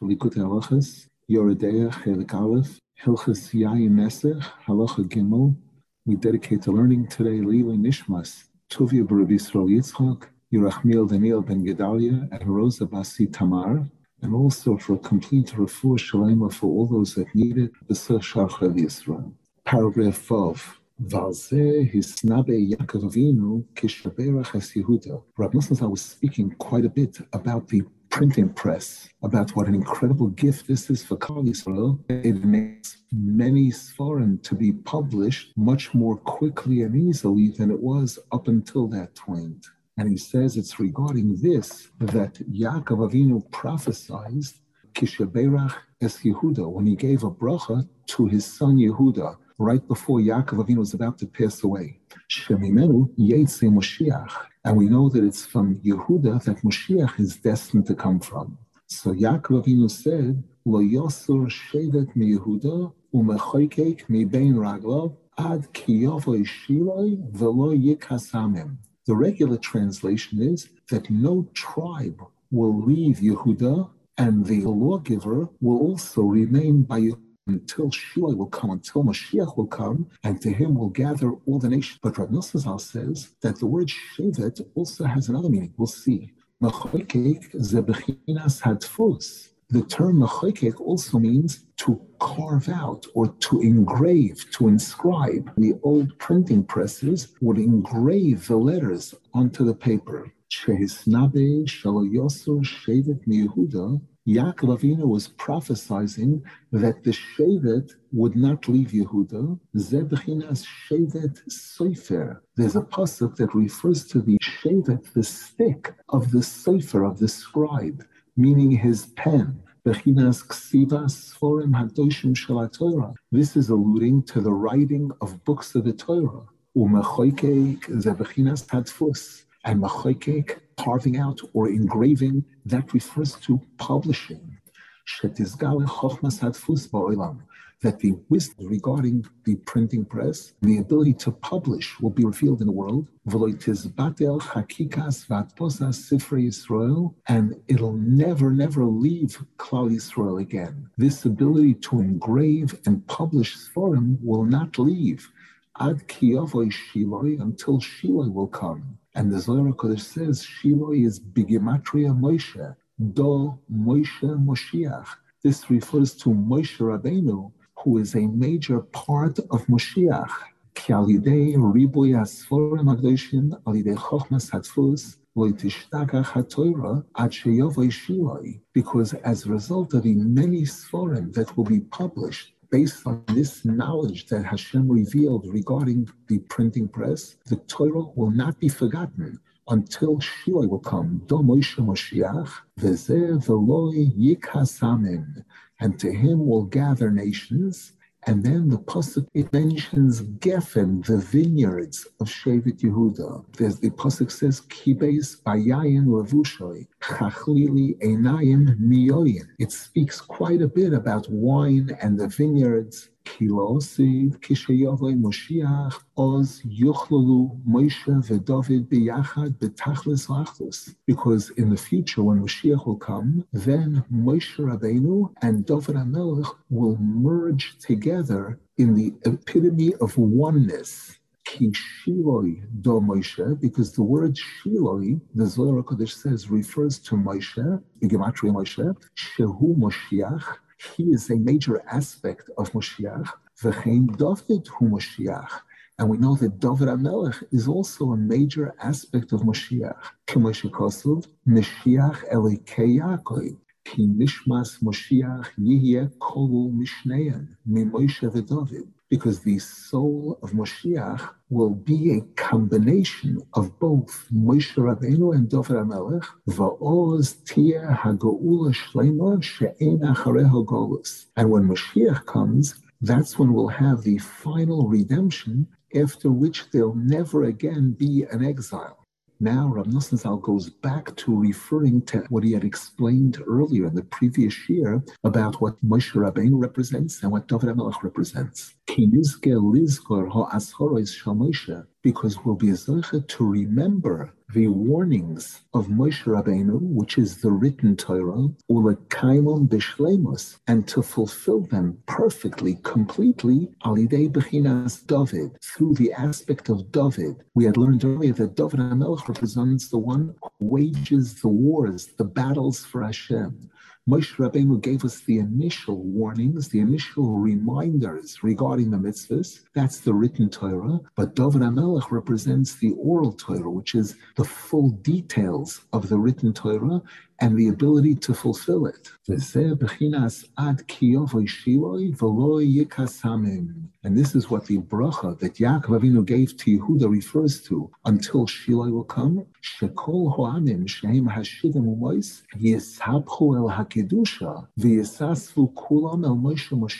Halachas, Chelik Aleph, Hilchas Yayin Halacha Gimel. We dedicate to learning today Lili Nishmas, Tuvia Barav Yisrael Yitzchak, Yerachmiel Daniel Ben Gedalia, and Rosa Basi Tamar, and also for a complete refuah shalema for all those that need it, B'seh Shachar Yisrael. Paragraph 12. Valze hisnabe Yaakov Avinu kishaberach es Yehuda. Rabbi Nosson was speaking quite a bit about the printing press about what an incredible gift this is for Klal Yisrael. It makes many Sforim to be published much more quickly and easily than it was up until that point. And he says it's regarding this that Yaakov Avinu prophesied Kishaberach es Yehuda when he gave a bracha to his son Yehuda right before Yaakov Avinu was about to pass away. Shemimenu Yetze Moshiach. And we know that it's from Yehuda that Moshiach is destined to come from. So Yaakov Avinu said, Lo Yosur Shevet mi Yehuda umechoykek mi bein raglav ad ki shiloi velo yikasamim. The regular translation is that no tribe will leave Yehuda and the lawgiver will also remain by Yehuda until Shua will come, until Mashiach will come, and to him will gather all the nations. But Rav Nosson says that the word Shevet also has another meaning. We'll see. The term mechoikek also means to carve out or to engrave, to inscribe. The old printing presses would engrave the letters onto the paper. Yaakov Avinu was prophesying that the Shevet would not leave Yehuda. Zebechinas Shevet Sofer. There's a pasuk that refers to the Shevet, the stick of the Sofer, of the scribe, meaning his pen. This is alluding to the writing of books of the Torah. And Machoikek, carving out or engraving, that refers to publishing. That the wisdom regarding the printing press, the ability to publish will be revealed in the world. And it'll never, never leave Klal Yisrael again. This ability to engrave and publish Sforim will not leave. Ad Shiloi until Shiloi will come. And the Zohar Kodesh says Shiloi is Bigimatria Moshe, Do Moshe Moshiach. This refers to Moshe Rabbeinu, who is a major part of Moshiach. Because as a result of the many Sforim that will be published, based on this knowledge that Hashem revealed regarding the printing press, the Torah will not be forgotten until Shilai will come. And to him will gather nations, and then the pasuk it mentions Geffen, the vineyards of Shevet Yehuda. There's the pasuk says Kibes Bayayin Levushoy Chachlili Einayim Miyoyin. It speaks quite a bit about wine and the vineyards. Moshe. Because in the future, when Moshiach will come, then Moshe Rabbeinu and David HaMelech will merge together in the epitome of oneness. Ki Shiloi do Moshe, because the word Shiloi, the Zohar Kodesh says, refers to Moshe, Gematria Moshe, Shehu Moshiach, he is a major aspect of Moshiach. V'chein David hu Moshiach. And we know that David HaMelech is also a major aspect of Moshiach. K'moshe Kosov, Moshiach Elikei Yaakov. Ki nishmas Moshiach yihye kolu mishneim, mi Moshe v'David because the soul of Moshiach will be a combination of both Moshe Rabbeinu and David HaMelech, va'oz tia ha'go'ula shlema she'en achareha golus. And when Moshiach comes, that's when we'll have the final redemption, after which there'll never again be an exile. Now, Rav Nosson Zal goes back to referring to what he had explained earlier in the previous year about what Moshe Rabbeinu represents and what David HaMelech represents. Because we'll be zoche to remember the warnings of Moshe Rabbeinu, which is the written Torah, ulekaimon b'shleimus, and to fulfill them perfectly, completely, alidei bechinas David, through the aspect of David. We had learned earlier that David HaMelech represents the one who wages the wars, the battles for Hashem. Moshe Rabbeinu gave us the initial warnings, the initial reminders regarding the mitzvahs. That's the written Torah. But David HaMelech represents the oral Torah, which is the full details of the written Torah and the ability to fulfill it. And this is what the bracha that Yaakov Avinu gave to Yehuda refers to until Shiloh will come. El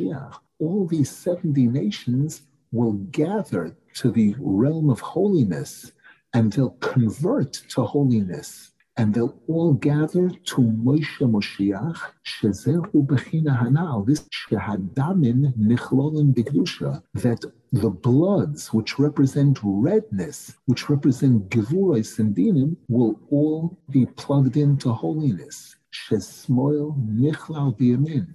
el. All these 70 nations will gather to the realm of holiness and they'll convert to holiness and they'll all gather to Moshe Moshiach, shezehu bechina hanal, this shehadamin nichlolim b'kedusha, that the bloods, which represent redness, which represent gevuros and dinim, will all be plugged into holiness. Shesmoil nichlal biyamin.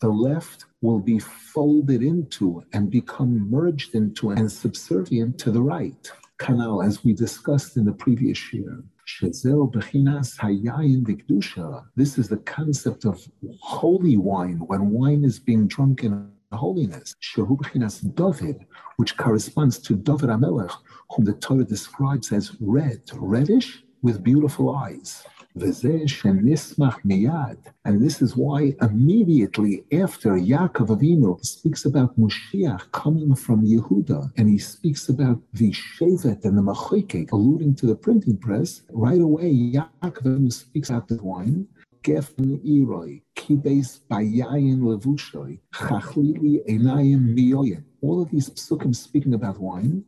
The left will be folded into and become merged into and subservient to the right. Canal, as we discussed in the previous year. This is the concept of holy wine when wine is being drunk in holiness. Bechinas David, which corresponds to David HaMelech, whom the Torah describes as red, reddish with beautiful eyes. And this is why immediately after Yaakov Avinu speaks about Moshiach coming from Yehuda, and he speaks about the Shevet and the Machoike, alluding to the printing press, right away Yaakov Avinu speaks about the wine, Gefen Iroi, Kibes Bayayin Levushoi, Chachlili Einayim Miyoyim. All of these psukim speaking about wine,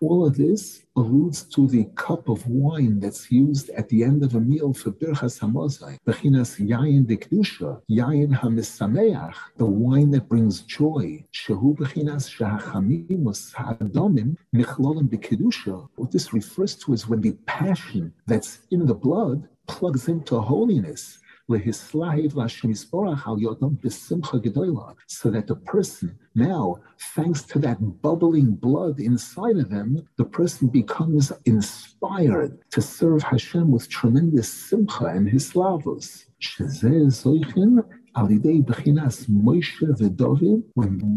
all of this alludes to the cup of wine that's used at the end of a meal for Birchas Hamazai. Bechinas yayin dekdusha, yayin hamisameach, the wine that brings joy. Shehu bechinas shahachamimus ha'adomim nichlolim bekedusha. What this refers to is when the passion that's in the blood plugs into holiness so that the person now, thanks to that bubbling blood inside of them, the person becomes inspired to serve Hashem with tremendous simcha and hislavos. When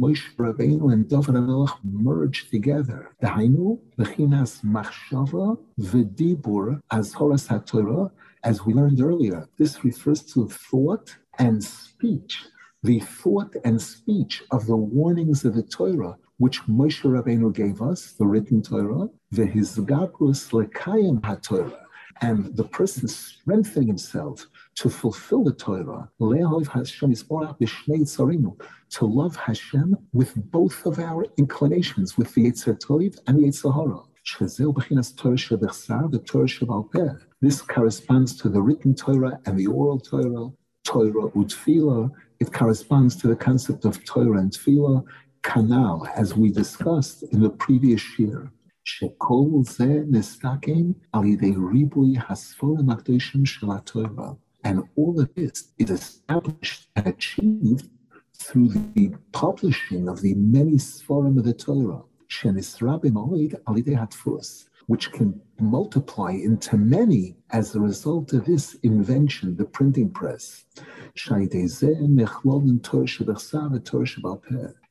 Moshe Rabbeinu and David HaMelech merged together. Dahainu Bechinas Machshava v'Dibur as Horas HaTorah, as we learned earlier, this refers to thought and speech. The thought and speech of the warnings of the Torah, which Moshe Rabbeinu gave us, the written Torah, the Hizgabrus Lekayim HaTorah, and the person strengthening himself to fulfill the Torah, Lehov Hashem Sarinu, to love Hashem with both of our inclinations, with the Yetzer Tov and the Yetzer Hara. The Torah This corresponds to the written Torah and the oral Torah, Torah utfila. It corresponds to the concept of Torah and tefillah, kanal, as we discussed in the previous year. שכל זה נסתכם על ידי ריבוי הספרים הקדושים של התורה. And all of this is established and achieved through the publishing of the many Sforim of the Torah which can multiply into many as a result of this invention, the printing press.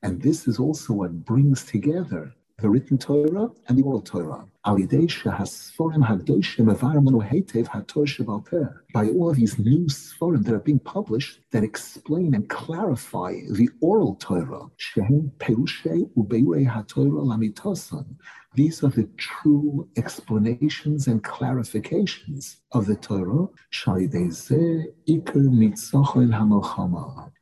And this is also what brings together the written Torah and the oral Torah. By all of these new sforim that are being published that explain and clarify the oral Torah, these are the true explanations and clarifications of the Torah.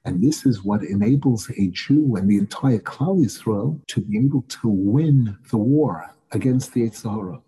And this is what enables a Jew and the entire Klal Yisrael to be able to win the war against the Yetzer Hara.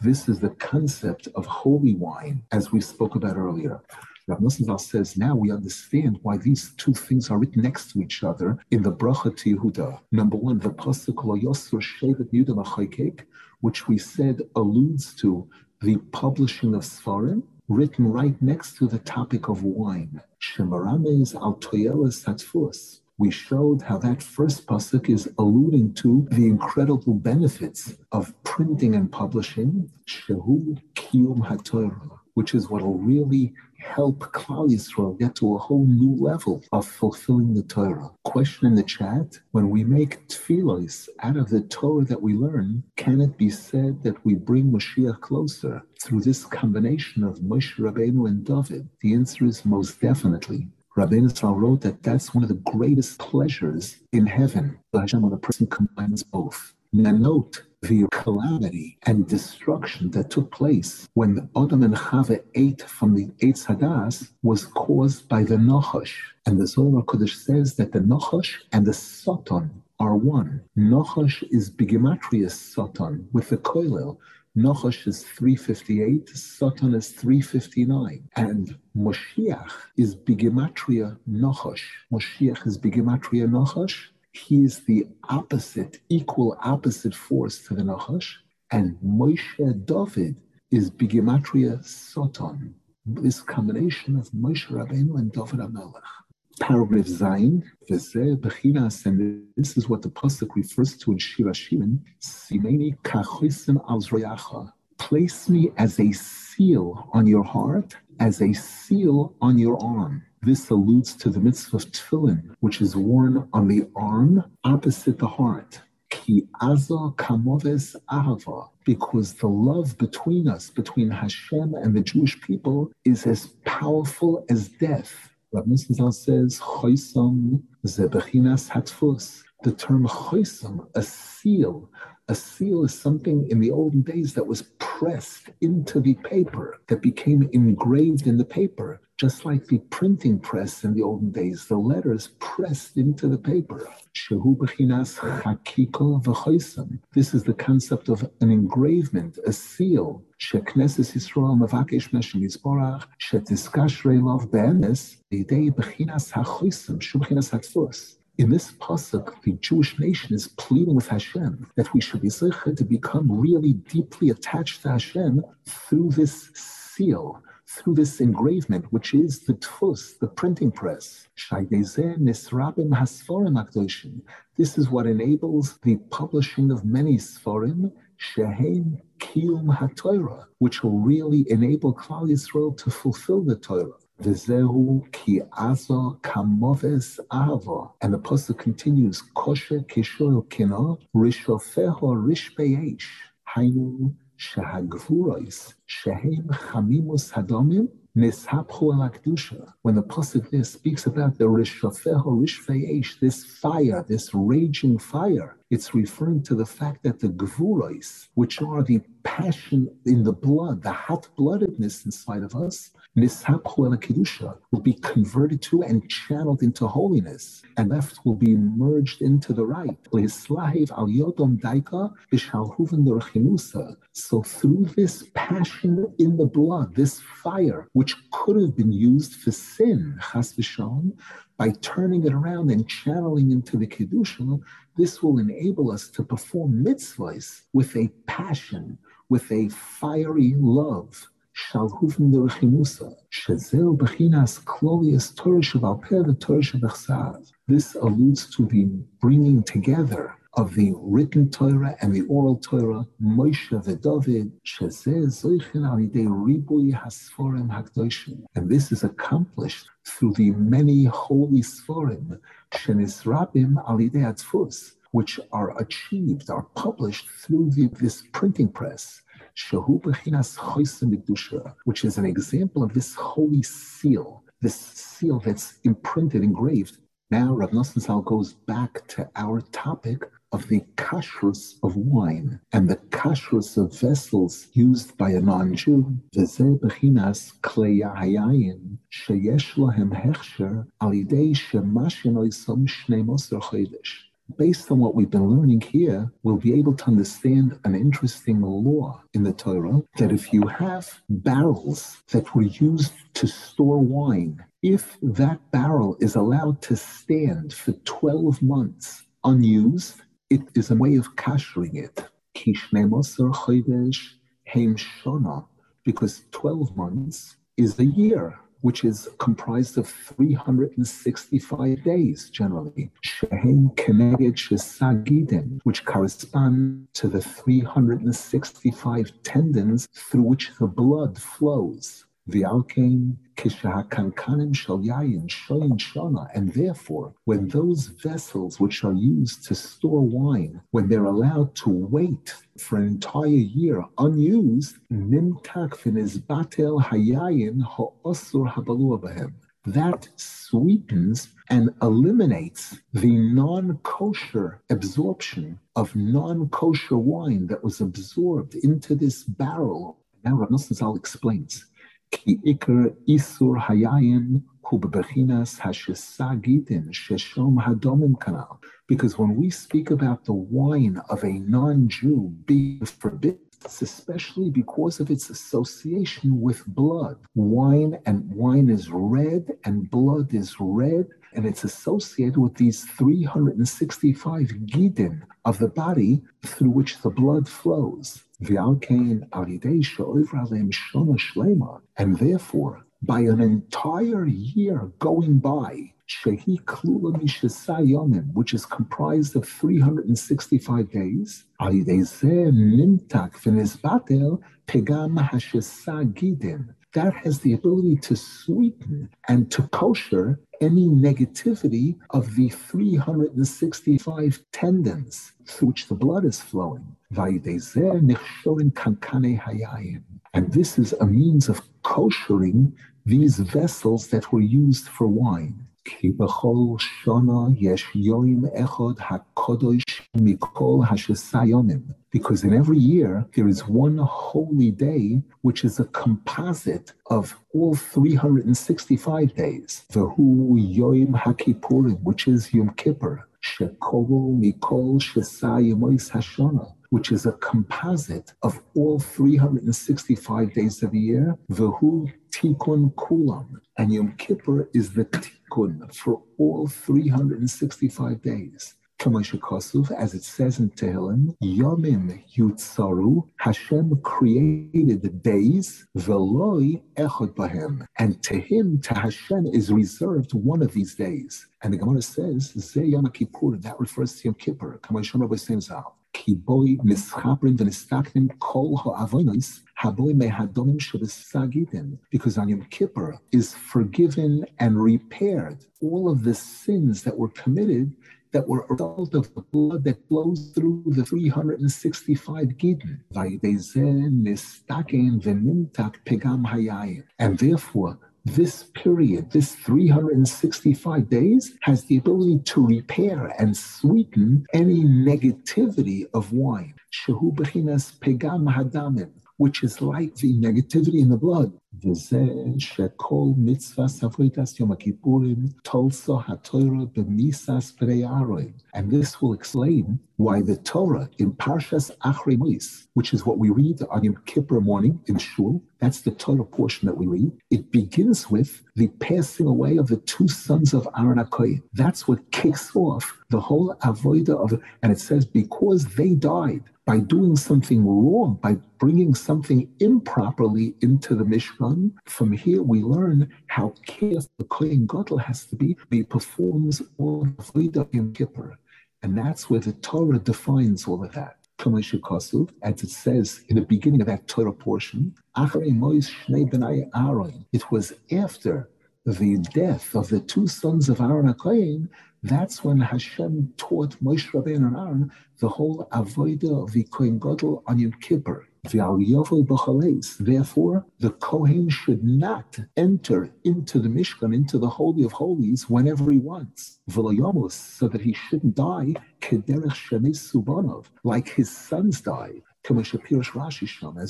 This is the concept of holy wine, as we spoke about earlier. Rav says now we understand why these two things are written next to each other in the Bracha Yehuda. Number one, the pasuk Yosur Shevet Yehuda which we said alludes to the publishing of Sfarim, written right next to the topic of wine. Shemarames al Toyelas Satfus. We showed how that first pasuk is alluding to the incredible benefits of printing and publishing. Shehu Kiyum HaTorah which is what will really help Klal Yisrael get to a whole new level of fulfilling the Torah. Question in the chat: When we make tefillos out of the Torah that we learn, can it be said that we bring Mashiach closer through this combination of Moshe Rabbeinu and David? The answer is most definitely. Rabbeinu wrote that that's one of the greatest pleasures in heaven. Hashem, when a person combines both. Now note the calamity and destruction that took place when Adam and Chava ate from the Eitz Hadas was caused by the Nachash. And the Zohar Kodesh says that the Nachash and the Satan are one. Nachash is Bigimatrius Satan with the Koilel. Nachash is 358, Satan is 359. And Moshiach is Bigimatria Nachash. Moshiach is Bigimatria Nachash he is the opposite, equal opposite force to the Nachash. And Moshe David is Bigimatria Soton, this combination of Moshe Rabbeinu and David HaMelech. Paragraph Zayin, this is what the Pasuk refers to in Shir HaShirim, Simeni Kachosim Al Place me as a seal on your heart, as a seal on your arm. This alludes to the mitzvah of tefillin, which is worn on the arm opposite the heart. Ki kamoves ahava, because the love between us, between Hashem and the Jewish people, is as powerful as death. Rabbi says, Choisam zebechinas hatfus. The term choisam, a seal, a seal is something in the olden days that was pressed into the paper, that became engraved in the paper, just like the printing press in the olden days, the letters pressed into the paper. This is the concept of an engravement, a seal. In this pasuk, the Jewish nation is pleading with Hashem that we should be zeichet to become really deeply attached to Hashem through this seal through this engravement, which is the tfus, the printing press. This is what enables the publishing of many sforim, shehem kiyum haTorah, which will really enable Klal Yisrael to fulfill the Torah. And the pasuk continues, kosher kishol kino rishofeho rishpeish. Hainu when the pasuk there speaks about the rishafeho rishfeish, this fire, this raging fire, it's referring to the fact that the gvuros, which are the passion in the blood, the hot bloodedness inside of us, will be converted to and channeled into holiness, and left will be merged into the right. So through this passion in the blood, this fire, which could have been used for sin, chas v'shalom, by turning it around and channeling into the Kedusha, this will enable us to perform mitzvahs with a passion, with a fiery love. Torah shebechsav. This alludes to the bringing together of the written Torah and the oral Torah, Moshe v'David, shezeh. And this is accomplished through the many holy sforim, which are achieved, are published through the, this printing press which is an example of this holy seal, this seal that's imprinted, engraved. Now, Rav Nosson goes back to our topic of the kashrus of wine and the kashrus of vessels used by a non-Jew. sheyesh lahem hechsher al yidei shemashin oisom shnei mosr chodesh based on what we've been learning here, we'll be able to understand an interesting law in the Torah that if you have barrels that were used to store wine, if that barrel is allowed to stand for 12 months unused, it is a way of kashering it. Because 12 months is a year which is comprised of 365 days generally. Shehem Keneged Shesagidin, which correspond to the 365 tendons through which the blood flows. And therefore, when those vessels which are used to store wine, when they're allowed to wait for an entire year unused. That sweetens and eliminates the non kosher absorption of non kosher wine that was absorbed into this barrel. Now Rav Zal explains כי עיקר איסור היין הוא בבחינס השסגיתן ששום הדומם כנ"ל. Because when we speak about the wine of a non-Jew being forbidden, especially because of its association with blood. Wine and wine is red and blood is red, and it's associated with these 365 gidin of the body through which the blood flows. And therefore, by an entire year going by, which is comprised of 365 days, that has the ability to sweeten and to kosher any negativity of the 365 tendons through which the blood is flowing. And this is a means of koshering these vessels that were used for wine. Because in every year there is one holy day which is a composite of all 365 days. Vahu Yom HaKippurim, which is Yom Kippur. Shekovu Mikol Shesayimois which is a composite of all 365 days of the year, Vehu Tikkun Kulam. And Yom Kippur is the Tikkun for all 365 days as it says in Tehillim, Yomim Yutzaru, Hashem created the days, Veloi Echot Bahem. And to him, to Hashem, is reserved one of these days. And the Gemara says, Ze Yom Kippur, that refers to Yom Kippur, Because on Yom Kippur is forgiven and repaired all of the sins that were committed that were a result of the blood that flows through the 365 gidin. And therefore, this period, this 365 days, has the ability to repair and sweeten any negativity of wine. Shehu pegam which is like the negativity in the blood. And this will explain why the Torah in Parshas Achrei which is what we read on Yom Kippur morning in Shul, that's the Torah portion that we read. It begins with the passing away of the two sons of Aaron HaKohen. That's what kicks off the whole avoida of, and it says because they died, by doing something wrong, by bringing something improperly into the Mishkan, from here we learn how careful the Kohen Gadol has to be. He performs all the Vodah in Kippur. And that's where the Torah defines all of that. As it says in the beginning of that Torah portion, it was after the death of the two sons of Aaron HaKohen that's when Hashem taught Moshe Rabbeinu and Aaron the whole avodah of the Kohen Gadol on Yom Kippur. Therefore, the Kohen should not enter into the Mishkan, into the Holy of Holies, whenever he wants. So that he shouldn't die, like his sons died. As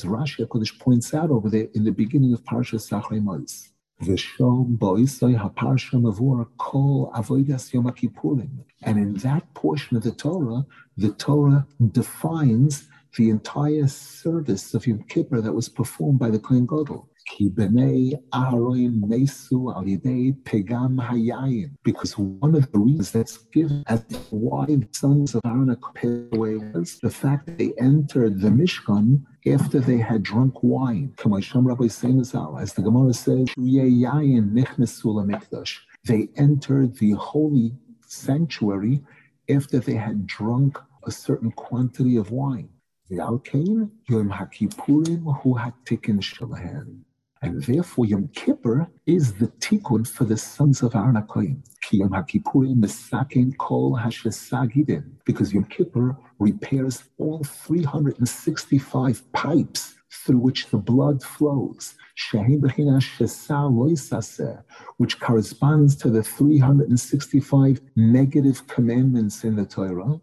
Rashi points out over there in the beginning of Parashas Achrei V'shom boisoi haparsha mavur kol avodas yom kippurim. And in that portion of the Torah, the Torah defines the entire service of Yom Kippur that was performed by the Kohen Gadol. Because one of the reasons that's given as why the sons of Aaron are away was the fact that they entered the Mishkan after they had drunk wine. As the Gemara says, they entered the holy sanctuary after they had drunk a certain quantity of wine. the Yom HaKippurim hu hatikin shalahem. And therefore, Yom Kippur is the tikkun for the sons of Aaron HaKohen. Yom HaKippurim kol hashesagidin. Because Yom Kippur repairs all 365 pipes through which the blood flows, which corresponds to the 365 negative commandments in the Torah,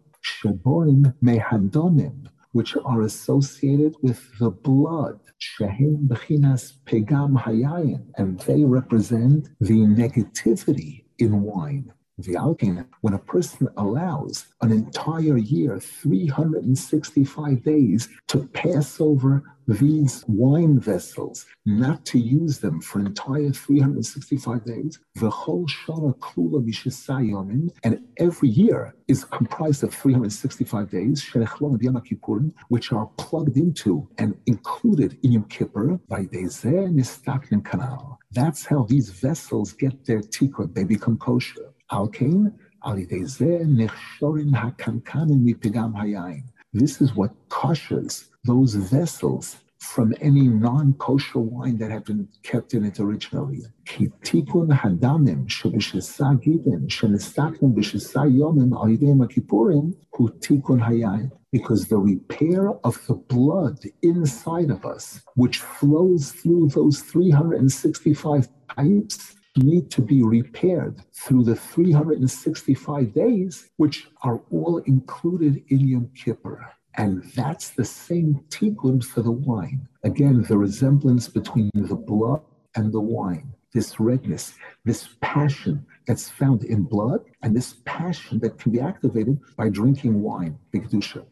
which are associated with the blood, and they represent the negativity in wine. The alkane, when a person allows an entire year, 365 days, to pass over these wine vessels, not to use them for entire 365 days, the whole Shana Klula Mishisayomin, and every year is comprised of 365 days, which are plugged into and included in Yom Kippur by Dezeh Canal. That's how these vessels get their tikkun, they become kosher. This is what koshes those vessels from any non-kosher wine that had been kept in it originally. Because the repair of the blood inside of us, which flows through those 365 pipes, need to be repaired through the 365 days, which are all included in Yom Kippur. And that's the same tikkun for the wine. Again, the resemblance between the blood and the wine, this redness, this passion that's found in blood, and this passion that can be activated by drinking wine, Bigdusha.